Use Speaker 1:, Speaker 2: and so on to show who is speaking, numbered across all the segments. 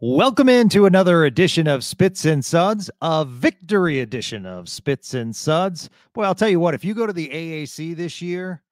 Speaker 1: Welcome into another edition of Spits and Suds, a victory edition of Spits and Suds. Boy, I'll tell you what, if you go to the AAC this year,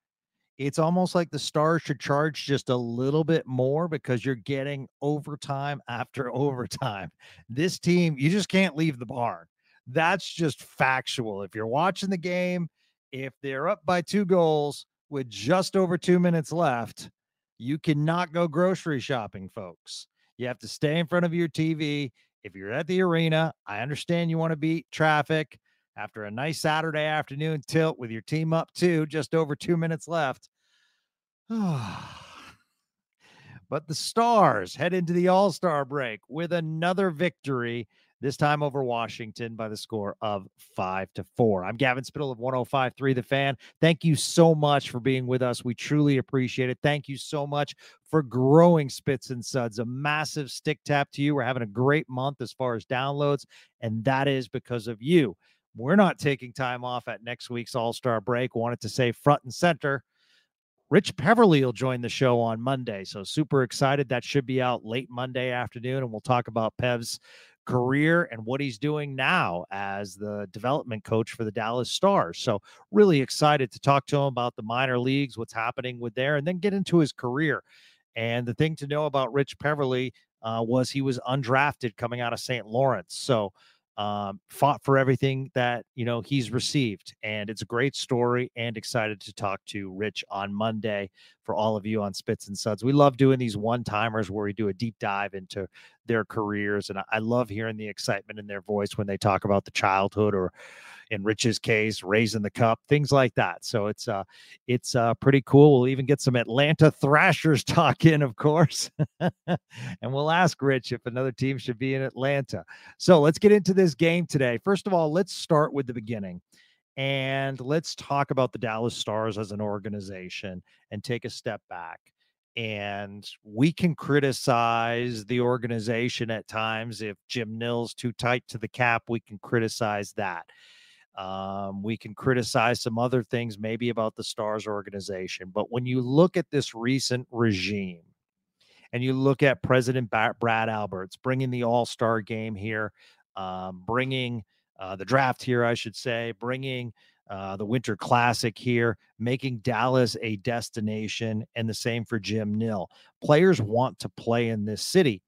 Speaker 1: it's almost like the Stars should charge just a little bit more because you're getting overtime after overtime. This team, you just can't leave the barn. That's just factual. If you're watching the game, if they're up by two goals with just over two minutes left, you cannot go grocery shopping, folks. You have to stay in front of your TV. If you're at the arena, I understand you want to beat traffic after a nice Saturday afternoon tilt with your team up two, just over two minutes left. but the Stars head into the All Star break with another victory this time over Washington by the score of five to four. I'm Gavin Spittle of 105.3 The Fan. Thank you so much for being with us. We truly appreciate it. Thank you so much for growing Spits and Suds. A massive stick tap to you. We're having a great month as far as downloads, and that is because of you. We're not taking time off at next week's All Star break. Wanted to say front and center. Rich Peverley will join the show on Monday. So super excited. That should be out late Monday afternoon. And we'll talk about Pev's career and what he's doing now as the development coach for the Dallas Stars. So, really excited to talk to him about the minor leagues, what's happening with there, and then get into his career. And the thing to know about Rich Peverley uh, was he was undrafted coming out of St. Lawrence. So, um, fought for everything that you know he's received, and it's a great story. And excited to talk to Rich on Monday for all of you on Spits and Suds. We love doing these one timers where we do a deep dive into their careers, and I love hearing the excitement in their voice when they talk about the childhood or in Rich's case, raising the cup, things like that. So it's uh it's uh pretty cool. We'll even get some Atlanta Thrashers talk in, of course. and we'll ask Rich if another team should be in Atlanta. So let's get into this game today. First of all, let's start with the beginning. And let's talk about the Dallas Stars as an organization and take a step back and we can criticize the organization at times if Jim Nill's too tight to the cap we can criticize that um, we can criticize some other things, maybe about the Stars organization. But when you look at this recent regime and you look at President Brad Alberts bringing the All Star game here, um, bringing uh, the draft here, I should say, bringing uh, the Winter Classic here, making Dallas a destination, and the same for Jim Nill. Players want to play in this city.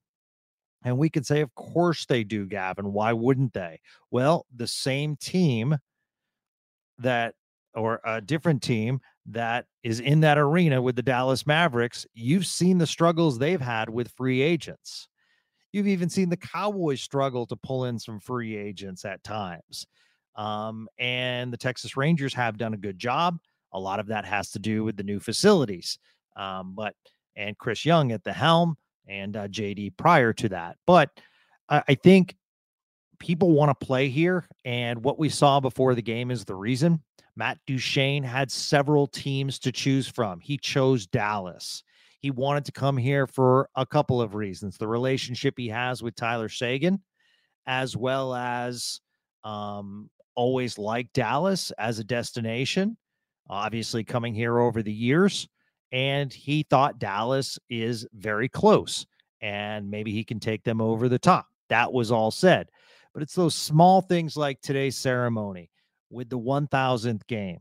Speaker 1: And we could say, of course they do, Gavin. Why wouldn't they? Well, the same team that, or a different team that is in that arena with the Dallas Mavericks, you've seen the struggles they've had with free agents. You've even seen the Cowboys struggle to pull in some free agents at times. Um, and the Texas Rangers have done a good job. A lot of that has to do with the new facilities. Um, but, and Chris Young at the helm and uh, JD prior to that. But I, I think people want to play here. And what we saw before the game is the reason. Matt Duchene had several teams to choose from. He chose Dallas. He wanted to come here for a couple of reasons the relationship he has with Tyler Seguin, as well as um, always liked Dallas as a destination. Obviously, coming here over the years and he thought Dallas is very close and maybe he can take them over the top. That was all said. But it's those small things like today's ceremony with the 1000th game.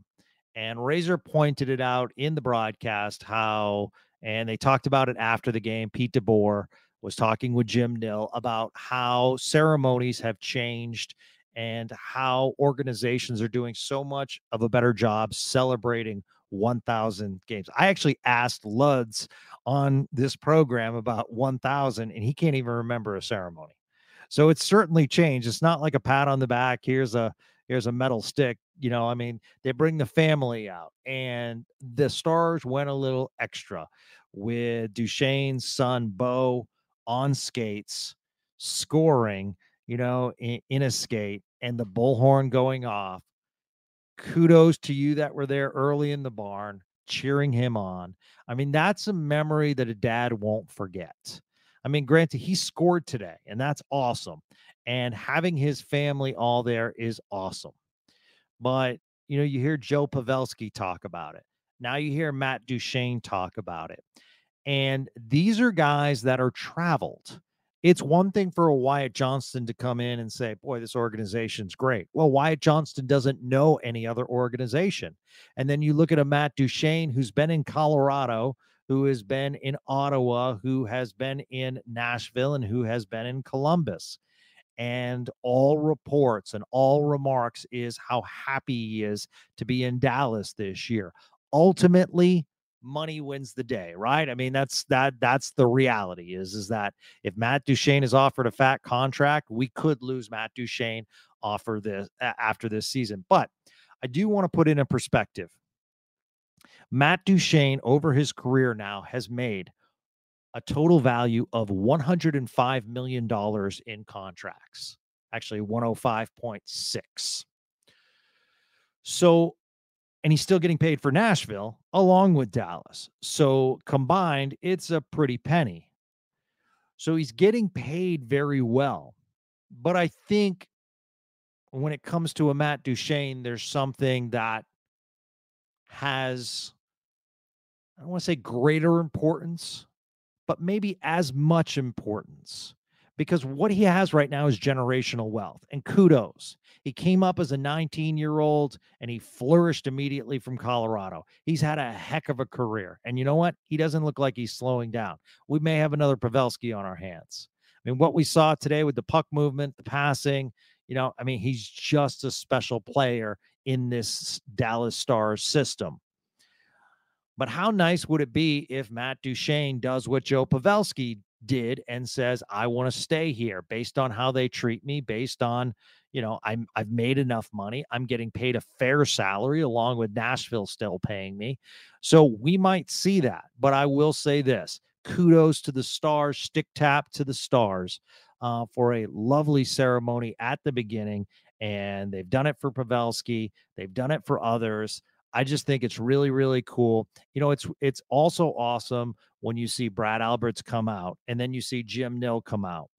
Speaker 1: And Razor pointed it out in the broadcast how, and they talked about it after the game. Pete DeBoer was talking with Jim Nill about how ceremonies have changed and how organizations are doing so much of a better job celebrating 1,000 games. I actually asked Luds on this program about 1,000, and he can't even remember a ceremony. So it's certainly changed. It's not like a pat on the back. Here's a here's a metal stick. You know, I mean, they bring the family out, and the stars went a little extra with Duchene's son Bo on skates, scoring, you know, in, in a skate, and the bullhorn going off. Kudos to you that were there early in the barn cheering him on. I mean, that's a memory that a dad won't forget. I mean, granted, he scored today, and that's awesome. And having his family all there is awesome. But, you know, you hear Joe Pavelski talk about it. Now you hear Matt Duchene talk about it. And these are guys that are traveled. It's one thing for a Wyatt Johnston to come in and say, Boy, this organization's great. Well, Wyatt Johnston doesn't know any other organization. And then you look at a Matt Duchene who's been in Colorado, who has been in Ottawa, who has been in Nashville, and who has been in Columbus. And all reports and all remarks is how happy he is to be in Dallas this year. Ultimately, money wins the day, right? I mean, that's that that's the reality is is that if Matt Duchene is offered a fat contract, we could lose Matt Duchene offer this after this season. But I do want to put in a perspective. Matt Duchene over his career now has made a total value of $105 million in contracts. Actually, 105.6. So and he's still getting paid for Nashville along with Dallas. So combined, it's a pretty penny. So he's getting paid very well. But I think when it comes to a Matt Duchene, there's something that has, I don't want to say greater importance, but maybe as much importance because what he has right now is generational wealth and kudos. He came up as a 19 year old and he flourished immediately from Colorado. He's had a heck of a career. And you know what? He doesn't look like he's slowing down. We may have another Pavelski on our hands. I mean, what we saw today with the puck movement, the passing, you know, I mean, he's just a special player in this Dallas Stars system. But how nice would it be if Matt Duchene does what Joe Pavelski did and says, I want to stay here based on how they treat me, based on, you know, I'm I've made enough money. I'm getting paid a fair salary along with Nashville still paying me. So we might see that. But I will say this kudos to the stars, stick tap to the stars uh, for a lovely ceremony at the beginning. And they've done it for Pavelski, they've done it for others. I just think it's really, really cool. You know, it's it's also awesome when you see Brad Alberts come out and then you see Jim Nill come out.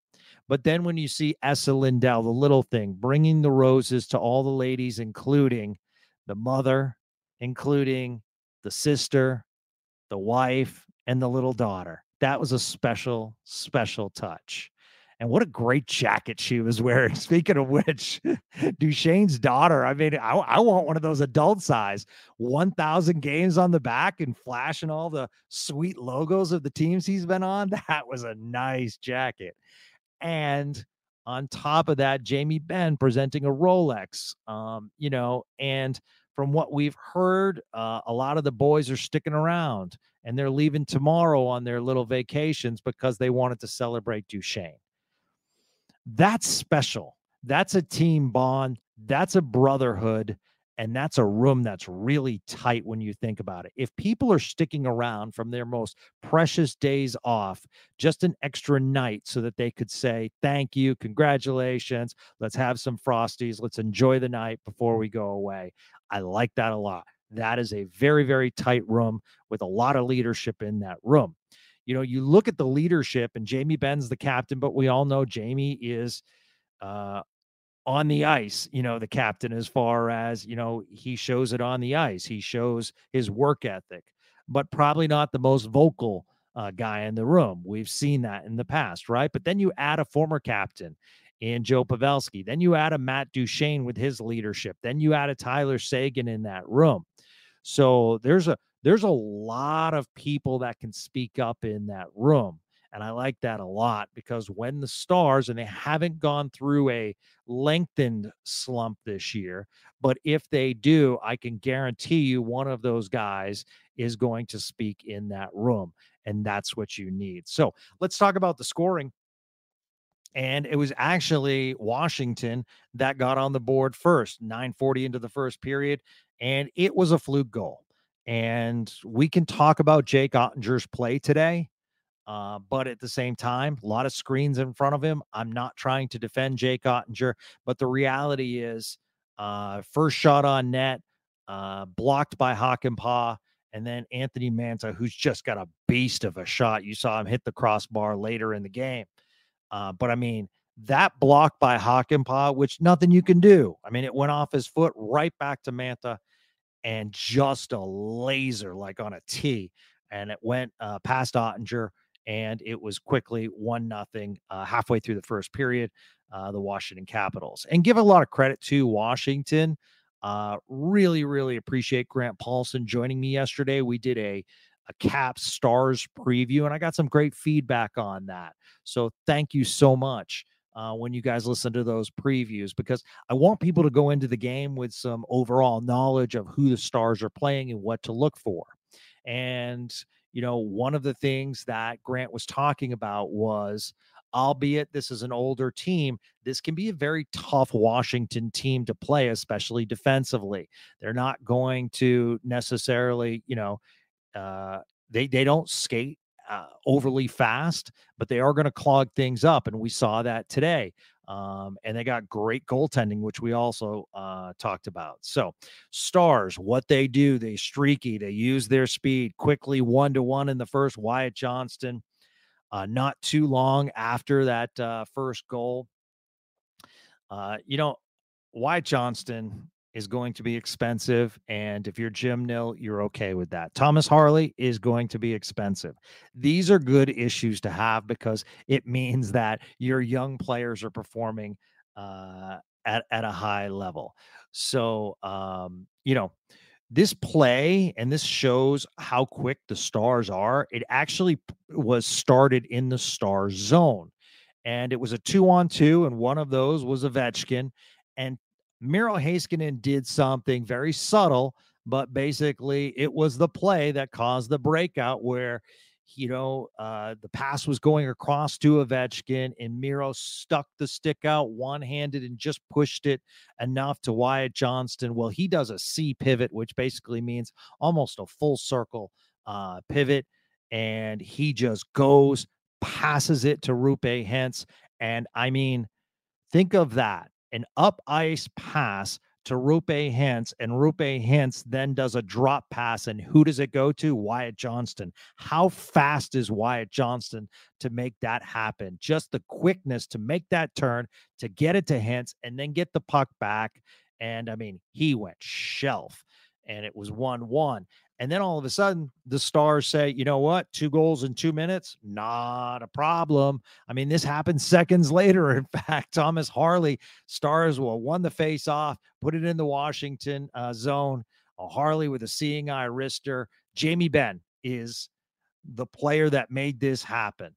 Speaker 1: But then when you see Esa Lindell, the little thing, bringing the roses to all the ladies, including the mother, including the sister, the wife, and the little daughter. That was a special, special touch. And what a great jacket she was wearing. Speaking of which, Duchene's daughter, I mean, I, I want one of those adult size 1,000 games on the back and flashing all the sweet logos of the teams he's been on. That was a nice jacket. And on top of that, Jamie Benn presenting a Rolex, um, you know, and from what we've heard, uh, a lot of the boys are sticking around and they're leaving tomorrow on their little vacations because they wanted to celebrate Duchene. That's special. That's a team bond. That's a brotherhood. And that's a room that's really tight when you think about it. If people are sticking around from their most precious days off, just an extra night so that they could say, Thank you, congratulations, let's have some Frosties, let's enjoy the night before we go away. I like that a lot. That is a very, very tight room with a lot of leadership in that room you know, you look at the leadership and Jamie Benn's the captain, but we all know Jamie is uh, on the ice, you know, the captain as far as, you know, he shows it on the ice. He shows his work ethic, but probably not the most vocal uh, guy in the room. We've seen that in the past, right? But then you add a former captain in Joe Pavelski. Then you add a Matt Duchene with his leadership. Then you add a Tyler Seguin in that room. So there's a there's a lot of people that can speak up in that room. And I like that a lot because when the stars, and they haven't gone through a lengthened slump this year, but if they do, I can guarantee you one of those guys is going to speak in that room. And that's what you need. So let's talk about the scoring. And it was actually Washington that got on the board first, 940 into the first period. And it was a fluke goal. And we can talk about Jake Oettinger's play today. Uh, but at the same time, a lot of screens in front of him. I'm not trying to defend Jake Oettinger, but the reality is, uh, first shot on net, uh, blocked by Hakanpää, and then Anthony Mantha, who's just got a beast of a shot. You saw him hit the crossbar later in the game. Uh, but I mean, that block by Hakanpää, which nothing you can do. I mean, it went off his foot right back to Mantha and just a laser like on a tee. And it went uh, past Oettinger and it was quickly one nothing uh, halfway through the first period. Uh, the Washington Capitals and give a lot of credit to Washington. Uh, really, really appreciate Grant Paulson joining me yesterday. We did a a Caps Stars preview, and I got some great feedback on that. So thank you so much. Uh, when you guys listen to those previews because I want people to go into the game with some overall knowledge of who the stars are playing and what to look for. And you know, one of the things that Grant was talking about was, albeit this is an older team, this can be a very tough Washington team to play, especially defensively. They're not going to necessarily, you know, uh, they they don't skate uh, overly fast, but they are going to clog things up, and we saw that today. Um, and they got great goaltending, which we also uh, talked about. So, stars, what they do, they streaky, they use their speed quickly, one to one in the first. Wyatt Johnston, uh, not too long after that uh, first goal. Uh, you know, Wyatt Johnston is going to be expensive. And if you're Jim Nill, you're okay with that. Thomas Harley is going to be expensive. These are good issues to have because it means that your young players are performing uh, at, at a high level. So, um, you know, this play and this shows how quick the stars are. It actually was started in the star zone. And it was a two on two, and one of those was Ovechkin. And Miro Heiskanen did something very subtle, but basically it was the play that caused the breakout where, you know, uh, the pass was going across to Ovechkin and Miro stuck the stick out one handed and just pushed it enough to Wyatt Johnston. Well, he does a C pivot, which basically means almost a full circle uh, pivot. And he just goes, passes it to Roope Hintz. And I mean, think of that an up ice pass to Roope Hintz, and Roope Hintz then does a drop pass. And who does it go to? Wyatt Johnston. How fast is Wyatt Johnston to make that happen? Just the quickness to make that turn, to get it to Hintz, and then get the puck back. And I mean, he went shelf, and it was 1 1. And then all of a sudden, the Stars say, you know what? Two goals in two minutes? Not a problem. I mean, this happened seconds later. In fact, Thomas Harley, Stars will won the face off, put it in the Washington uh, zone. Uh, Harley with a seeing eye wrister. Jamie Benn is the player that made this happen.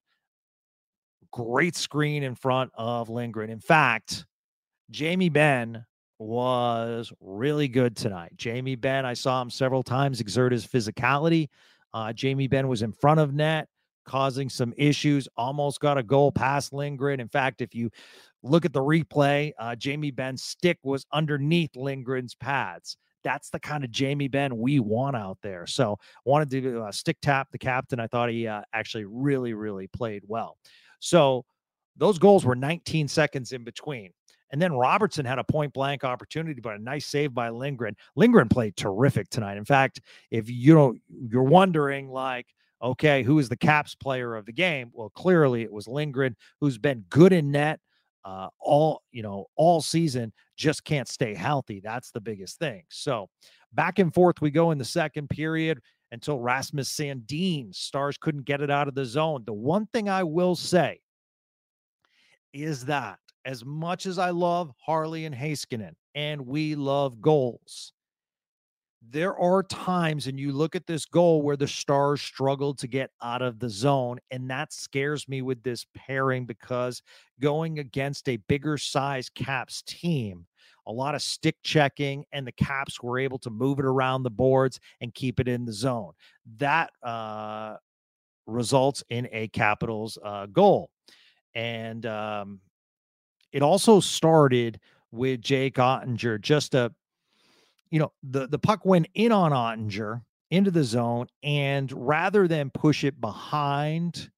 Speaker 1: Great screen in front of Lindgren. In fact, Jamie Benn was really good tonight. Jamie Benn, I saw him several times exert his physicality. Uh, Jamie Benn was in front of net, causing some issues, almost got a goal past Lindgren. In fact, if you look at the replay, uh, Jamie Benn's stick was underneath Lindgren's pads. That's the kind of Jamie Benn we want out there. So wanted to uh, stick tap the captain. I thought he uh, actually really, really played well. So those goals were 19 seconds in between. And then Robertson had a point blank opportunity, but a nice save by Lindgren. Lindgren played terrific tonight. In fact, if you know you're wondering, like, okay, who is the Caps player of the game? Well, clearly it was Lindgren, who's been good in net uh, all you know all season. Just can't stay healthy. That's the biggest thing. So back and forth we go in the second period until Rasmus Sandin stars couldn't get it out of the zone. The one thing I will say is that as much as I love Harley and Heiskanen, and we love goals, there are times, and you look at this goal where the Stars struggled to get out of the zone. And that scares me with this pairing because going against a bigger size Caps team, a lot of stick checking, and the Caps were able to move it around the boards and keep it in the zone. That uh, results in a Capitals uh, goal. And um, it also started with Jake Oettinger, just a, you know, the, the puck went in on Oettinger into the zone. And rather than push it behind,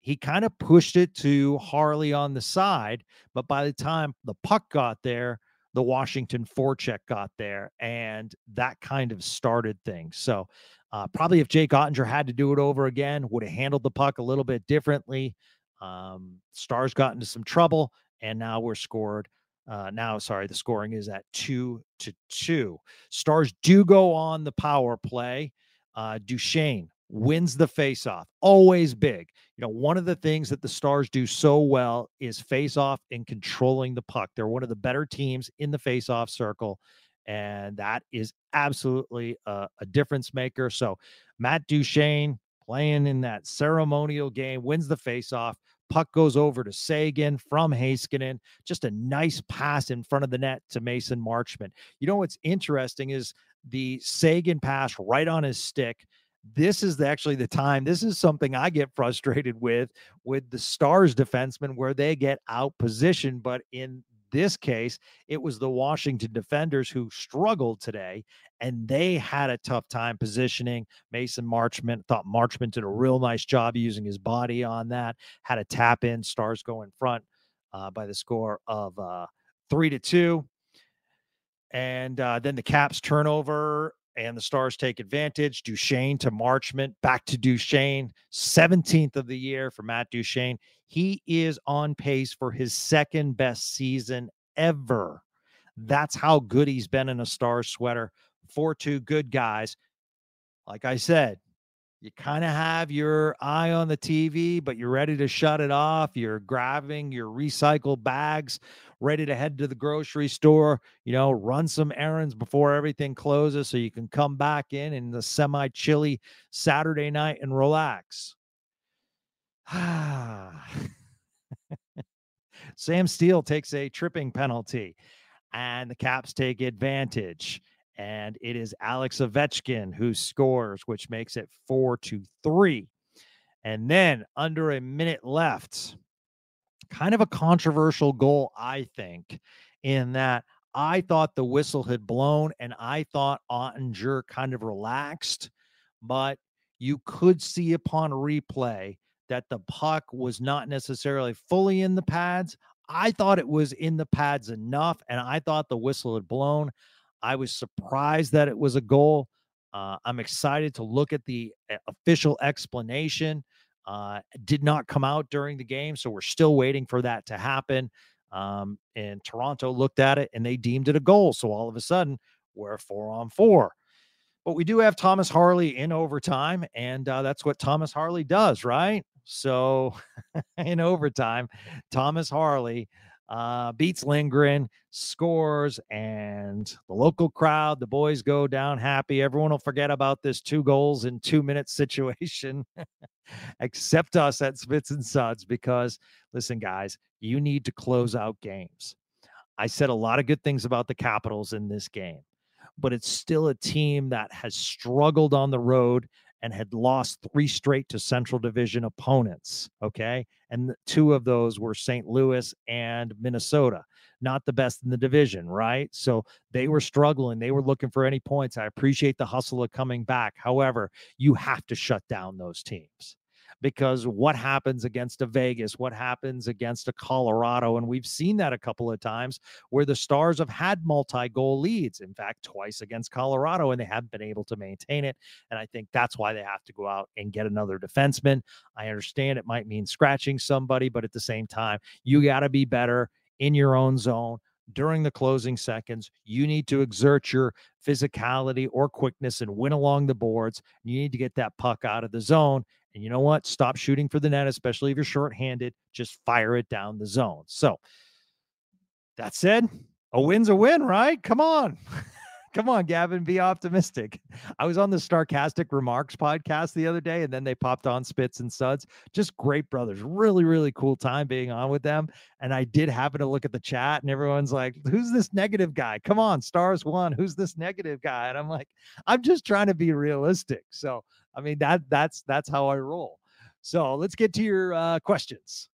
Speaker 1: he kind of pushed it to Harley on the side, but by the time the puck got there, the Washington forecheck got there, and that kind of started things. So, uh, probably if Jake Oettinger had to do it over again, would have handled the puck a little bit differently. Um, Stars got into some trouble, and now we're scored. Uh, now, sorry, the scoring is at two to two. Stars do go on the power play. Uh, Duchene wins the faceoff. Always big. You know, one of the things that the Stars do so well is faceoff and controlling the puck. They're one of the better teams in the faceoff circle, and that is absolutely a, a difference maker. So, Matt Duchene playing in that ceremonial game wins the faceoff. Puck goes over to Seguin from Heiskanen. Just a nice pass in front of the net to Mason Marchment. You know what's interesting is the Seguin pass right on his stick this is actually the time. This is something I get frustrated with with the Stars defensemen where they get out positioned. But in this case, it was the Washington defenders who struggled today, and they had a tough time positioning. Mason Marchment thought Marchment did a real nice job using his body on that. Had a tap in. Stars go in front uh, by the score of uh, three to two. And uh, then the Caps turnover and the Stars take advantage. Duchene to Marchment, back to Duchene, 17th of the year for Matt Duchene. He is on pace for his second best season ever. That's how good he's been in a star sweater. 4 2 good guys. Like I said, you kind of have your eye on the TV, but you're ready to shut it off. You're grabbing your recycled bags, ready to head to the grocery store, you know, run some errands before everything closes so you can come back in in the semi chilly Saturday night and relax. Sam Steele takes a tripping penalty, and the Caps take advantage and it is Alex Ovechkin who scores, which makes it four to three. And then under a minute left, kind of a controversial goal, I think, in that I thought the whistle had blown and I thought Oettinger kind of relaxed, but you could see upon replay that the puck was not necessarily fully in the pads. I thought it was in the pads enough, and I thought the whistle had blown. I was surprised that it was a goal. Uh, I'm excited to look at the eh, official explanation. Uh, did not come out during the game, so we're still waiting for that to happen. Um, and Toronto looked at it and they deemed it a goal. So all of a sudden, we're four on four. But we do have Thomas Harley in overtime, and uh, that's what Thomas Harley does, right? So in overtime, Thomas Harley uh, beats Lindgren, scores, and the local crowd, the boys go down happy. Everyone will forget about this two goals in two minutes situation, except us at Spits and Suds, because listen, guys, you need to close out games. I said a lot of good things about the Capitals in this game, but it's still a team that has struggled on the road and had lost three straight to Central Division opponents. Okay. And two of those were St. Louis and Minnesota, not the best in the division, right? So they were struggling. They were looking for any points. I appreciate the hustle of coming back. However, you have to shut down those teams because what happens against a Vegas, what happens against a Colorado, and we've seen that a couple of times where the Stars have had multi goal leads, in fact, twice against Colorado, and they haven't been able to maintain it. And I think that's why they have to go out and get another defenseman. I understand it might mean scratching somebody, but at the same time, you got to be better in your own zone during the closing seconds. You need to exert your physicality or quickness and win along the boards. You need to get that puck out of the zone. And you know what? Stop shooting for the net, especially if you're shorthanded. Just fire it down the zone. So that said, a win's a win, right? Come on. Come on, Gavin, be optimistic. I was on the Starcastic Remarks podcast the other day, and then they popped on Spits and Suds. Just great brothers. Really, really cool time being on with them. And I did happen to look at the chat, and everyone's like, Who's this negative guy? Come on, Stars one. Who's this negative guy? And I'm like, I'm just trying to be realistic. So, I mean, that that's that's how I roll. So let's get to your uh, questions.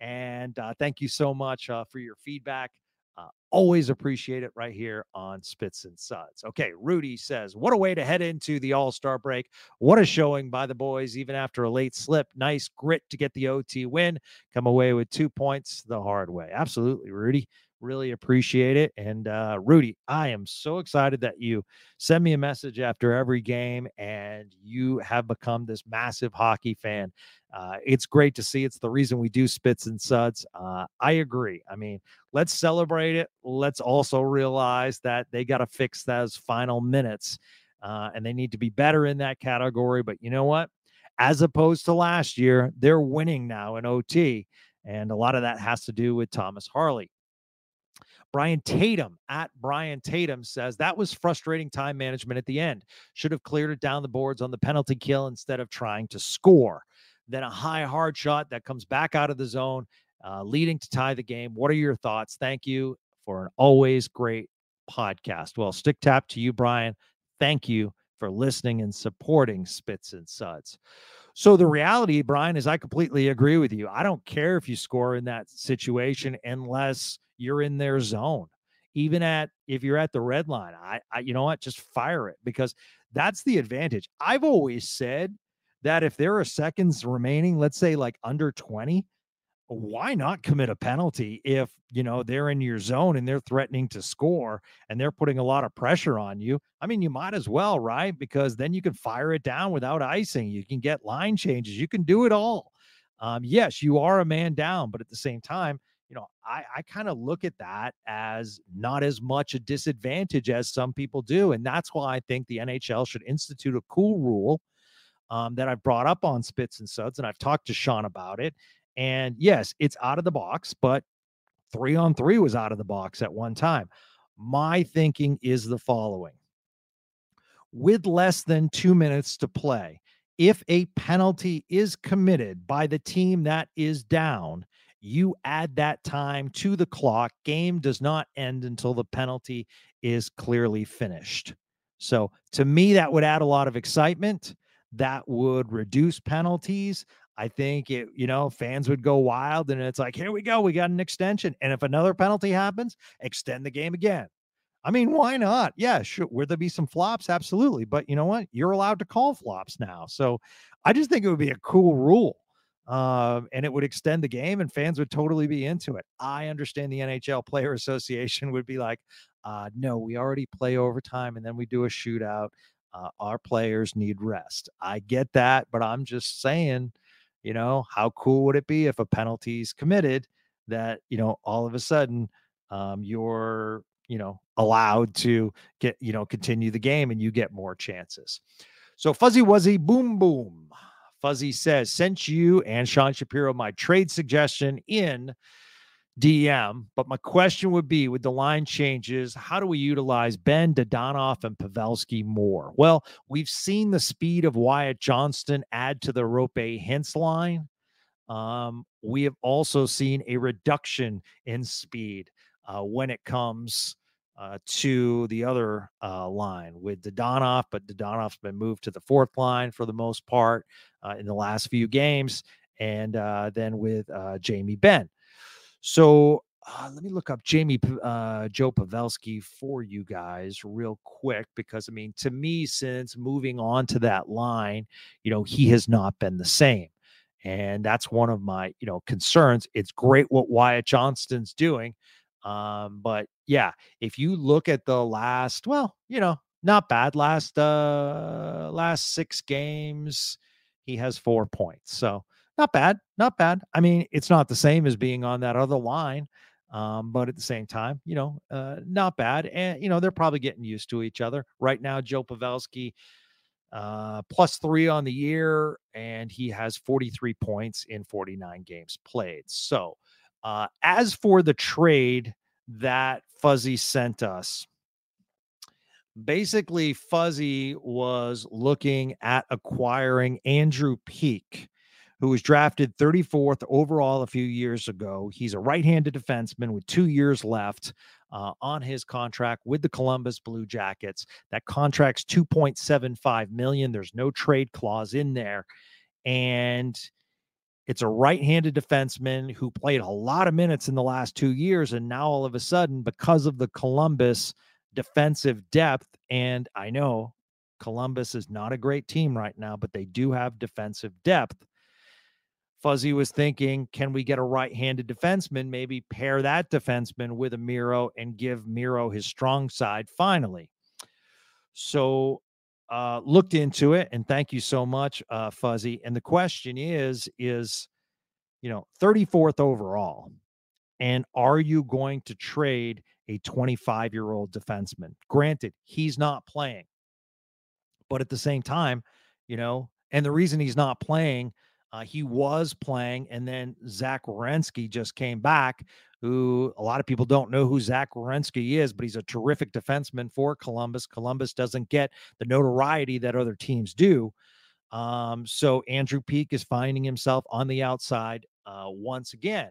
Speaker 1: And uh, thank you so much uh, for your feedback. Uh, always appreciate it right here on Spits and Suds. Okay, Rudy says, What a way to head into the All Star break. What a showing by the boys, even after a late slip. Nice grit to get the OT win. Come away with two points the hard way. Absolutely, Rudy. Really appreciate it. And uh, Rudy, I am so excited that you send me a message after every game and you have become this massive hockey fan. Uh, it's great to see. It's the reason we do spits and suds. Uh, I agree. I mean, let's celebrate it. Let's also realize that they got to fix those final minutes uh, and they need to be better in that category. But you know what? As opposed to last year, they're winning now in OT. And a lot of that has to do with Thomas Harley. Brian Tatum at Brian Tatum says that was frustrating time management at the end. Should have cleared it down the boards on the penalty kill instead of trying to score. Then a high hard shot that comes back out of the zone, uh, leading to tie the game. What are your thoughts? Thank you for an always great podcast. Well, stick tap to you, Brian. Thank you for listening and supporting Spits and Suds. So the reality, Brian, is I completely agree with you. I don't care if you score in that situation unless you're in their zone. Even at if you're at the red line, I, I you know what, just fire it because that's the advantage. I've always said that if there are seconds remaining, let's say like under 20, why not commit a penalty if you know they're in your zone and they're threatening to score and they're putting a lot of pressure on you i mean you might as well right because then you can fire it down without icing you can get line changes you can do it all um, yes you are a man down but at the same time you know, I, I kind of look at that as not as much a disadvantage as some people do. And that's why I think the NHL should institute a cool rule um, that I've brought up on Spits and Suds. And I've talked to Sean about it. And yes, it's out of the box, but three on three was out of the box at one time. My thinking is the following with less than two minutes to play, if a penalty is committed by the team that is down, you add that time to the clock. Game does not end until the penalty is clearly finished. So to me, that would add a lot of excitement. That would reduce penalties. I think it, you know, fans would go wild and it's like, here we go, we got an extension. And if another penalty happens, extend the game again. I mean, why not? Yeah, sure. Would there be some flops? Absolutely. But you know what? You're allowed to call flops now. So I just think it would be a cool rule um, and it would extend the game, and fans would totally be into it. I understand the NHL Player Association would be like, uh, "No, we already play overtime, and then we do a shootout. Uh, our players need rest." I get that, but I'm just saying, you know, how cool would it be if a penalty's committed that you know all of a sudden um, you're you know allowed to get you know continue the game and you get more chances. So fuzzy wuzzy boom boom. Fuzzy says, sent you and Sean Shapiro my trade suggestion in DM. But my question would be with the line changes, how do we utilize Benn, Dadonov, and Pavelski more? Well, we've seen the speed of Wyatt Johnston add to the Roope Hintz line. Um, we have also seen a reduction in speed uh, when it comes uh, to the other uh, line with Dadonov, but Dadonov's been moved to the fourth line for the most part uh, in the last few games, and uh, then with uh, Jamie Benn. So uh, let me look up Jamie Joe Pavelski for you guys real quick because I mean, to me, since moving on to that line, you know, he has not been the same. And that's one of my, you know, concerns. It's great what Wyatt Johnston's doing, um, but yeah, if you look at the last, well, you know, not bad last uh last six games, he has four points. So not bad, not bad. I mean, it's not the same as being on that other line. Um, but at the same time, you know, uh, not bad. And you know, they're probably getting used to each other. Right now, Joe Pavelski uh plus three on the year, and he has 43 points in 49 games played. So uh, as for the trade that Fuzzy sent us, basically, Fuzzy was looking at acquiring Andrew Peeke, who was drafted 34th overall a few years ago. He's a right handed defenseman with two years left. Uh, on his contract with the Columbus Blue Jackets. That contract's 2.75 million. There's no trade clause in there. And It's a right handed defenseman who played a lot of minutes in the last two years. And now all of a sudden, because of the Columbus defensive depth, and I know Columbus is not a great team right now, but they do have defensive depth. Fuzzy was thinking, can we get a right handed defenseman? Maybe pair that defenseman with a Miro and give Miro his strong side finally. So uh, looked into it, and thank you so much, uh, Fuzzy. And the question is, is you know, 34th overall, and are you going to trade a 25 year old defenseman? Granted, he's not playing, but at the same time, you know, and the reason he's not playing uh, he was playing, and then Zach Werenski just came back, who a lot of people don't know who Zach Werenski is, but he's a terrific defenseman for Columbus. Columbus doesn't get the notoriety that other teams do. Um, so Andrew Peeke is finding himself on the outside uh, once again.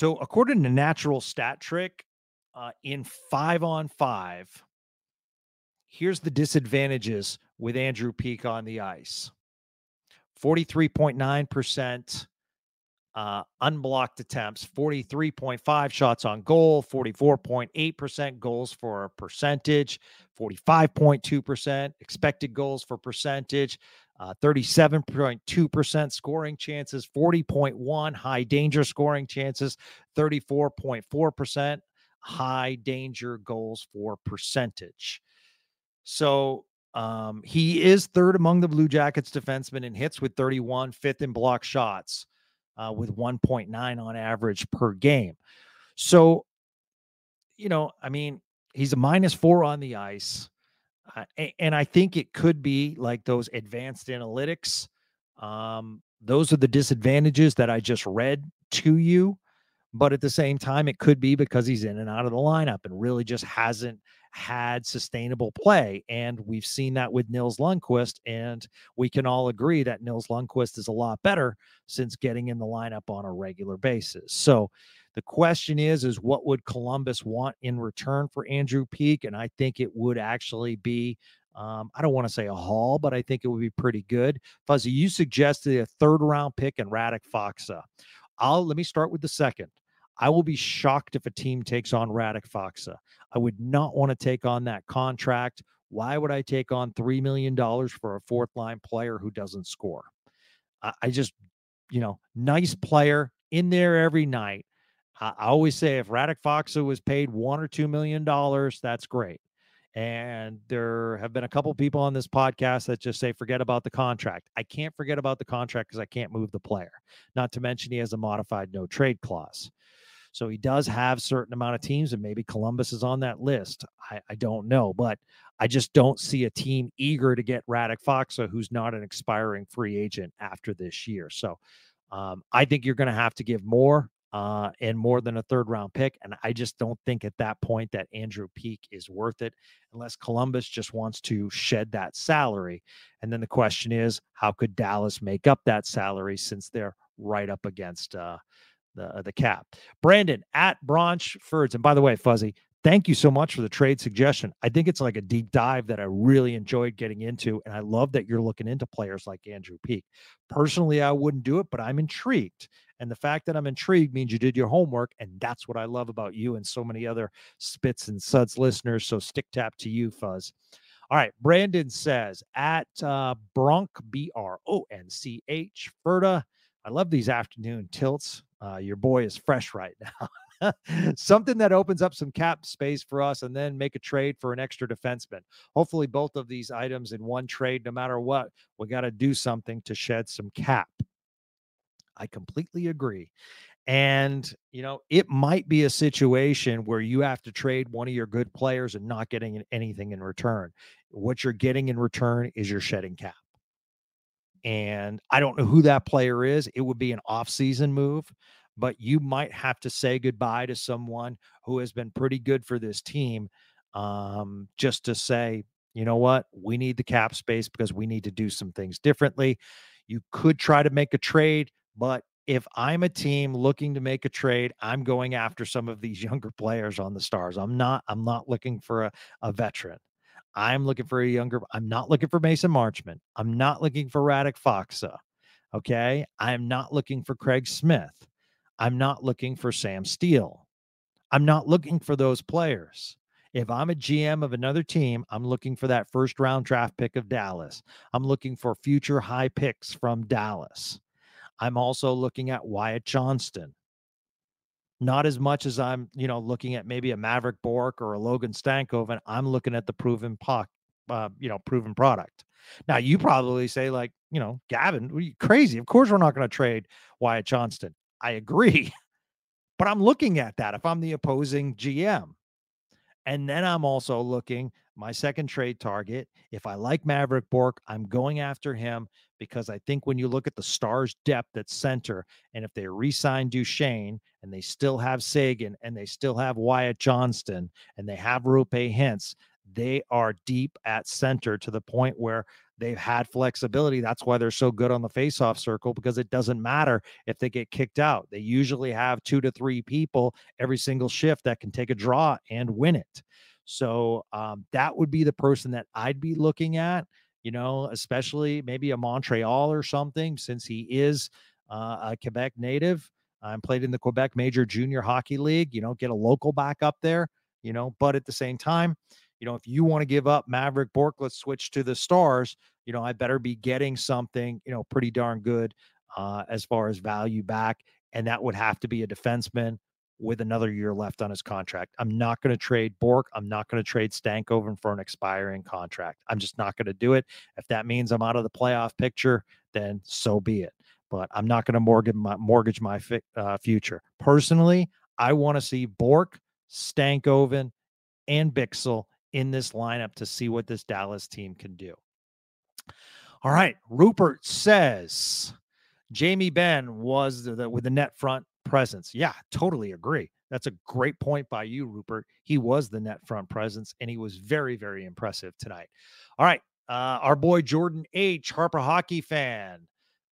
Speaker 1: So, according to Natural Stat Trick, uh, in five on five, here's the disadvantages with Andrew Peeke on the ice. 43.9% uh, unblocked attempts, 43.5 shots on goal, 44.8% goals for percentage, 45.2% expected goals for percentage, uh, 37.2% scoring chances, 40.1 high danger scoring chances, 34.4% high danger goals for percentage. So um, he is third among the Blue Jackets defensemen in hits with 31, fifth in block shots uh, with 1.9 on average per game. So, you know, I mean, he's a minus four on the ice. Uh, and I think it could be like those advanced analytics. Um, those are the disadvantages that I just read to you. But at the same time, it could be because he's in and out of the lineup and really just hasn't had sustainable play. And we've seen that with Nils Lundkvist. And we can all agree that Nils Lundkvist is a lot better since getting in the lineup on a regular basis. So the question is, is what would Columbus want in return for Andrew Peeke? And I think it would actually be, um, I don't want to say a haul, but I think it would be pretty good. Fuzzy, you suggested a third round pick and Radek Faksa. I'll let me start with the second. I will be shocked if a team takes on Radek Faksa. I would not want to take on that contract. Why would I take on $3 million for a fourth line player who doesn't score? I, I just, you know, nice player in there every night. I always say if Radek Faksa was paid one or two million dollars, that's great. And there have been a couple people on this podcast that just say, forget about the contract. I can't forget about the contract because I can't move the player. Not to mention he has a modified no trade clause. So he does have certain amount of teams, and maybe Columbus is on that list. I, I don't know, but I just don't see a team eager to get Radek Faksa, who's not an expiring free agent after this year. So um, I think you're going to have to give more uh, and more than a third round pick. And I just don't think at that point that Andrew Peeke is worth it unless Columbus just wants to shed that salary. And then the question is, how could Dallas make up that salary since they're right up against uh, the the cap? Brandon at Branchfords. And by the way, Fuzzy, thank you so much for the trade suggestion. I think it's like a deep dive that I really enjoyed getting into. And I love that you're looking into players like Andrew Peeke. Personally, I wouldn't do it, but I'm intrigued. And the fact that I'm intrigued means you did your homework. And that's what I love about you and so many other Spits and Suds listeners. So stick tap to you, Fuzz. All right. Brandon says at uh, Bronc, B R O N C H, Ferda. I love these afternoon tilts. Uh, your boy is fresh right now. something that opens up some cap space for us and then make a trade for an extra defenseman. Hopefully, both of these items in one trade, no matter what, we got to do something to shed some cap. I completely agree. And, you know, it might be a situation where you have to trade one of your good players and not getting anything in return. What you're getting in return is you're shedding cap. And I don't know who that player is. It would be an off-season move, but you might have to say goodbye to someone who has been pretty good for this team um, just to say, you know what, we need the cap space because we need to do some things differently. You could try to make a trade, but if I'm a team looking to make a trade, I'm going after some of these younger players on the stars. I'm not, I'm not looking for a, a veteran. I'm looking for a younger, I'm not looking for Mason Marchment. I'm not looking for Radek Faksa. Okay. I'm not looking for Craig Smith. I'm not looking for Sam Steel. I'm not looking for those players. If I'm a GM of another team, I'm looking for that first round draft pick of Dallas. I'm looking for future high picks from Dallas. I'm also looking at Wyatt Johnston. Not as much as I'm, you know, looking at maybe a Maverick Bourque or a Logan Stankoven. I'm looking at the proven puck, uh, you know, proven product. Now you probably say, like, you know, Gavin, you crazy? Of course we're not going to trade Wyatt Johnston. I agree. But I'm looking at that if I'm the opposing GM. And then I'm also looking my second trade target. If I like Maverick Bourque, I'm going after him because I think when you look at the Stars' depth at center, and if they re-sign Duchene and they still have Seguin and they still have Wyatt Johnston and they have Roope Hintz, they are deep at center to the point where they've had flexibility. That's why they're so good on the faceoff circle because it doesn't matter if they get kicked out. They usually have two to three people every single shift that can take a draw and win it. So um, that would be the person that I'd be looking at, you know, especially maybe a Montreal or something, since he is uh, a Quebec native. I'm played in the Quebec Major Junior Hockey League, you know, get a local back up there, you know, but at the same time, you know, if you want to give up Maverick Bourque, let's switch to the Stars. You know, I better be getting something, you know, pretty darn good uh, as far as value back. And that would have to be a defenseman with another year left on his contract. I'm not going to trade Bourque. I'm not going to trade Stankoven for an expiring contract. I'm just not going to do it. If that means I'm out of the playoff picture, then so be it. But I'm not going to mortgage my mortgage my uh, future. Personally, I want to see Bourque, Stankoven, and Bichsel in this lineup to see what this Dallas team can do. All right. Rupert says Jamie Benn was the, the, with the net front presence. Yeah, totally agree. That's a great point by you, Rupert. He was the net front presence and he was very, very impressive tonight. All right. Uh, our boy Jordan H., Harper hockey fan.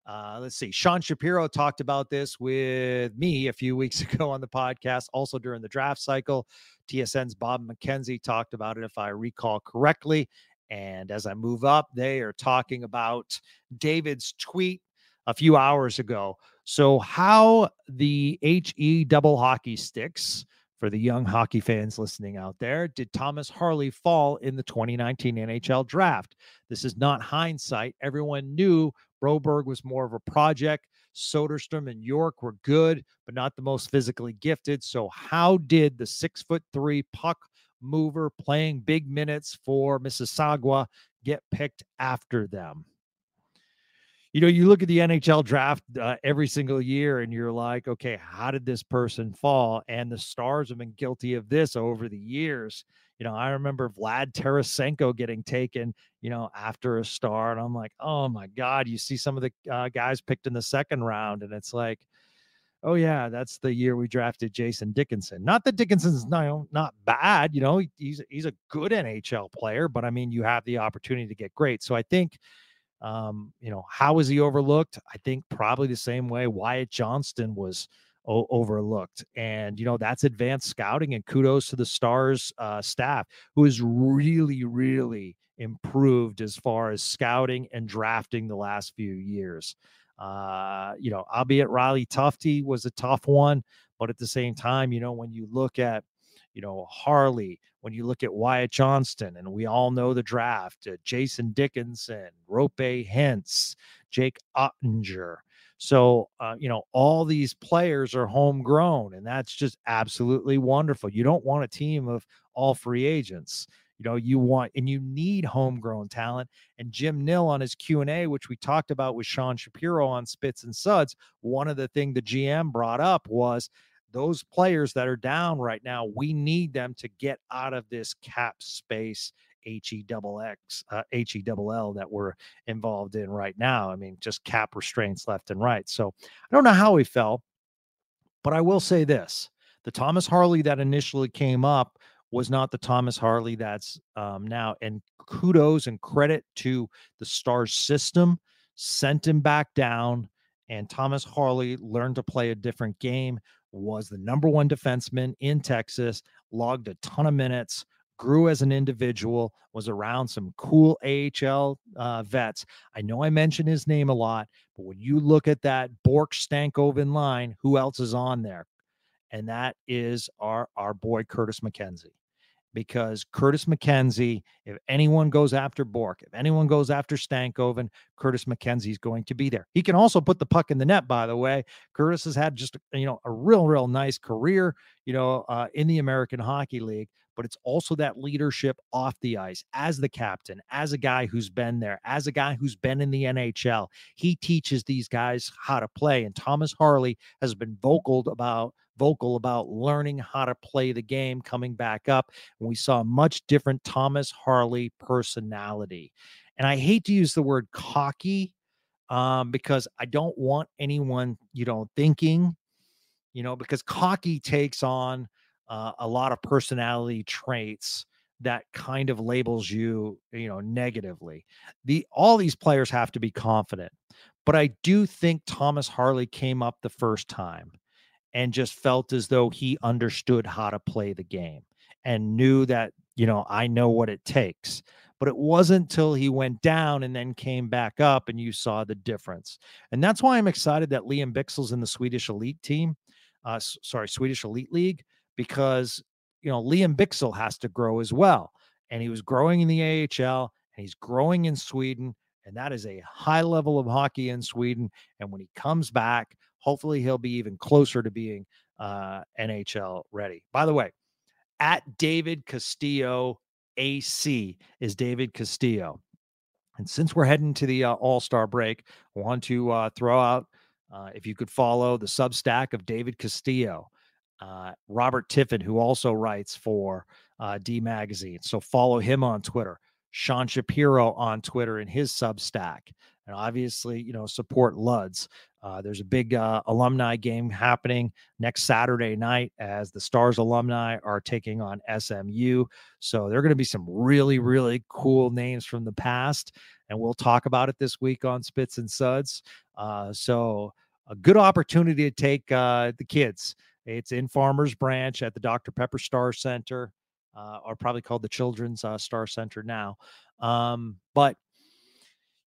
Speaker 1: Uh, let's see. Sean Shapiro talked about this with me a few weeks ago on the podcast, also during the draft cycle. TSN's Bob McKenzie talked about it, if I recall correctly. And as I move up, they are talking about David's tweet a few hours ago. So, how the HE double hockey sticks for the young hockey fans listening out there, did Thomas Harley fall in the 2019 NHL draft? This is not hindsight. Everyone knew Broberg was more of a project. Soderstrom and York were good, but not the most physically gifted. So, how did the six foot three puck mover playing big minutes for Mississauga get picked after them? You know, you look at the NHL draft uh, every single year and you're like, okay, how did this person fall? And the stars have been guilty of this over the years. You know, I remember Vlad Tarasenko getting taken, you know, after a star. And I'm like, oh my God, you see some of the uh, guys picked in the second round. And it's like, oh yeah, that's the year we drafted Jason Dickinson. Not that Dickinson's not, not bad, you know, he's he's a good NHL player, but I mean, you have the opportunity to get great. So I think, um, you know, how was he overlooked? I think probably the same way Wyatt Johnston was o- overlooked. And, you know, that's advanced scouting and kudos to the Stars uh, staff who has really, really improved as far as scouting and drafting the last few years. Uh, you know, albeit Riley Tufte was a tough one, but at the same time, you know, when you look at, you know, Harley, when you look at Wyatt Johnston, and we all know the draft, uh, Jason Dickinson, Roope Hintz, Jake Oettinger. so, uh, you know, all these players are homegrown, and that's just absolutely wonderful. You don't want a team of all free agents. You know, you want and you need homegrown talent. And Jim Nill on his Q and A, which we talked about with Sean Shapiro on Spits and Suds, one of the thing the GM brought up was those players that are down right now. We need them to get out of this cap space H E double X, uh, H E double L that we're involved in right now. I mean, just cap restraints left and right. So I don't know how he fell, but I will say this the Thomas Harley that initially came up was not the Thomas Harley that's um, now. And kudos and credit to the Stars system, sent him back down. And Thomas Harley learned to play a different game, was the number one defenseman in Texas, logged a ton of minutes, grew as an individual, was around some cool AHL uh, vets. I know I mentioned his name a lot, but when you look at that Bourque Stankoven line, who else is on there? And that is our our boy Curtis McKenzie because Curtis McKenzie, if anyone goes after Bourque, if anyone goes after Stankoven, Curtis McKenzie is going to be there. He can also put the puck in the net, by the way. Curtis has had just, you know, a real, real nice career, you know, uh, in the American Hockey League, but it's also that leadership off the ice as the captain, as a guy who's been there, as a guy who's been in the NHL. He teaches these guys how to play. And Thomas Harley has been vocal about vocal about learning how to play the game coming back up. And we saw a much different Thomas Harley personality. And I hate to use the word cocky um, because I don't want anyone, you know, thinking, you know, because cocky takes on uh, a lot of personality traits that kind of labels you, you know, negatively. The all these players have to be confident. But I do think Thomas Harley came up the first time and just felt as though he understood how to play the game and knew that, you know, I know what it takes. But it wasn't until he went down and then came back up and you saw the difference. And that's why I'm excited that Liam Bichsel's in the Swedish elite team. Uh, sorry, Swedish elite league, because, you know, Liam Bichsel has to grow as well. And he was growing in the AHL and he's growing in Sweden. And that is a high level of hockey in Sweden. And when he comes back, Hopefully, he'll be even closer to being uh, NHL ready. By the way, at David Castillo AC is David Castillo. And since we're heading to the uh, All Star break, I want to uh, throw out uh, if you could follow the Substack of David Castillo, uh, Robert Tiffin, who also writes for uh, D Magazine. So follow him on Twitter. Sean Shapiro on Twitter in his Substack. And obviously, you know, support Luds. Uh, there's a big uh, alumni game happening next Saturday night as the Stars alumni are taking on SMU. So there are going to be some really, really cool names from the past, and we'll talk about it this week on Spits and Suds. Uh, so a good opportunity to take uh, the kids. It's in Farmers Branch at the Dr. Pepper Star Center, uh, or probably called the Children's uh, Star Center now. Um, but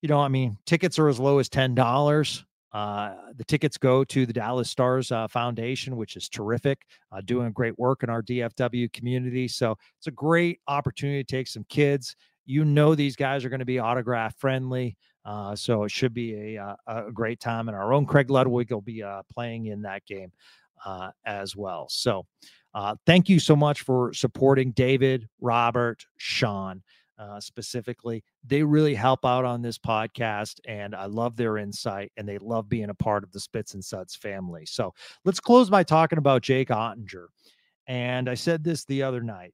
Speaker 1: you know, I mean, tickets are as low as ten dollars. Uh, the tickets go to the Dallas Stars uh, Foundation, which is terrific, uh, doing great work in our DFW community. So it's a great opportunity to take some kids. You know, these guys are going to be autograph friendly. Uh, so it should be a, uh, a great time. And our own Craig Ludwig will be uh, playing in that game as well. So thank you so much for supporting David, Robert, Sean uh, specifically. They really help out on this podcast, and I love their insight, and they love being a part of the Spits and Suds family. So let's close by talking about Jake Oettinger. And I said this the other night.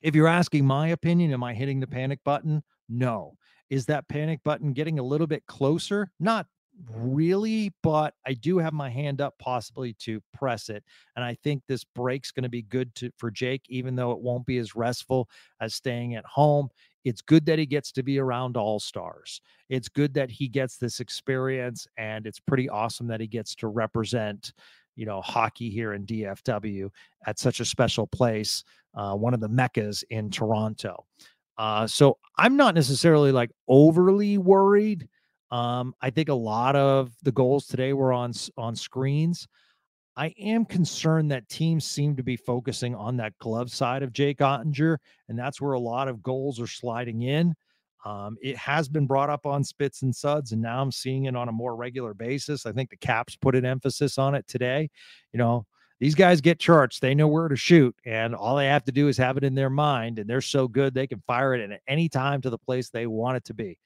Speaker 1: If you're asking my opinion, am I hitting the panic button? No. Is that panic button getting a little bit closer? Not really, but I do have my hand up possibly to press it. And I think this break's going to be good to, for Jake, even though it won't be as restful as staying at home. It's good that he gets to be around all stars. It's good that he gets this experience, and it's pretty awesome that he gets to represent, you know, hockey here in DFW at such a special place, uh, one of the meccas in Toronto. Uh, so I'm not necessarily like overly worried um, I think a lot of the goals today were on on screens. I am concerned that teams seem to be focusing on that glove side of Jake Oettinger, and that's where a lot of goals are sliding in. Um, it has been brought up on Spits and Suds, and now I'm seeing it on a more regular basis. I think the Caps put an emphasis on it today. You know, these guys get charged; they know where to shoot, and all they have to do is have it in their mind, and they're so good they can fire it at any time to the place they want it to be.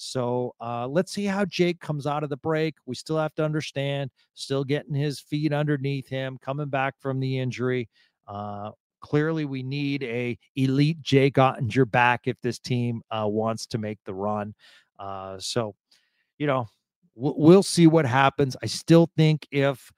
Speaker 1: So uh, let's see how Jake comes out of the break. We still have to understand, still getting his feet underneath him, coming back from the injury. Uh, clearly we need a elite Jake Oettinger back if this team uh, wants to make the run. Uh, so, you know, we'll, we'll see what happens. I still think if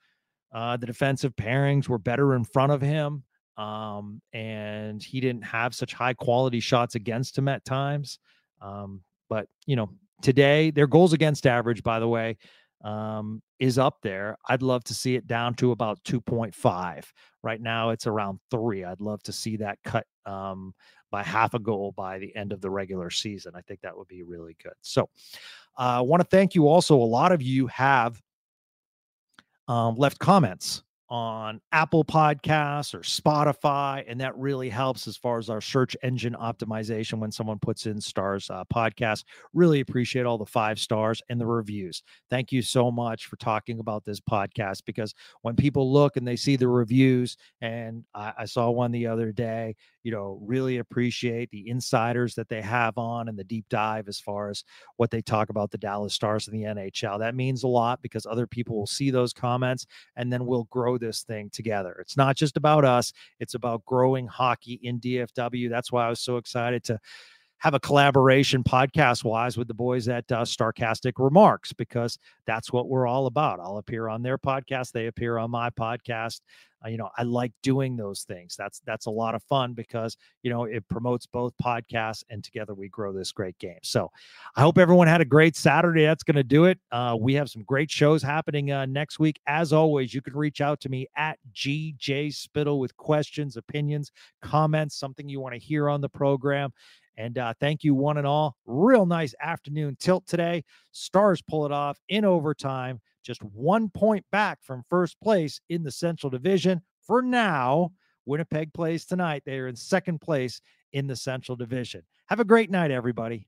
Speaker 1: uh, the defensive pairings were better in front of him, um, and he didn't have such high quality shots against him at times. Um, but you know, today their goals against average, by the way, um, is up there. I'd love to see it down to about 2.5. Right now, it's around three. I'd love to see that cut um, by half a goal by the end of the regular season. I think that would be really good. So, uh, I want to thank you also. A lot of you have um, left comments on Apple Podcasts or Spotify, and that really helps as far as our search engine optimization when someone puts in stars uh, podcast. Really appreciate all the five stars and the reviews. Thank you so much for talking about this podcast because when people look and they see the reviews, and I, I saw one the other day, you know, really appreciate the insiders that they have on and the deep dive as far as what they talk about the Dallas Stars in the NHL. That means a lot because other people will see those comments and then we'll grow this thing together. It's not just about us, it's about growing hockey in DFW. That's why I was so excited to have a collaboration podcast wise with the boys at uh, Starcastic Remarks because that's what we're all about. I'll appear on their podcast, they appear on my podcast. Uh, you know, I like doing those things. That's that's a lot of fun because you know it promotes both podcasts and together we grow this great game. So, I hope everyone had a great Saturday. That's going to do it. Uh, we have some great shows happening uh, next week. As always, you can reach out to me at GJ Spittle with questions, opinions, comments, something you want to hear on the program. And uh, thank you, one and all. Real nice afternoon tilt today. Stars pull it off in overtime, just one point back from first place in the Central Division. For now, Winnipeg plays tonight. They are in second place in the Central Division. Have a great night, everybody.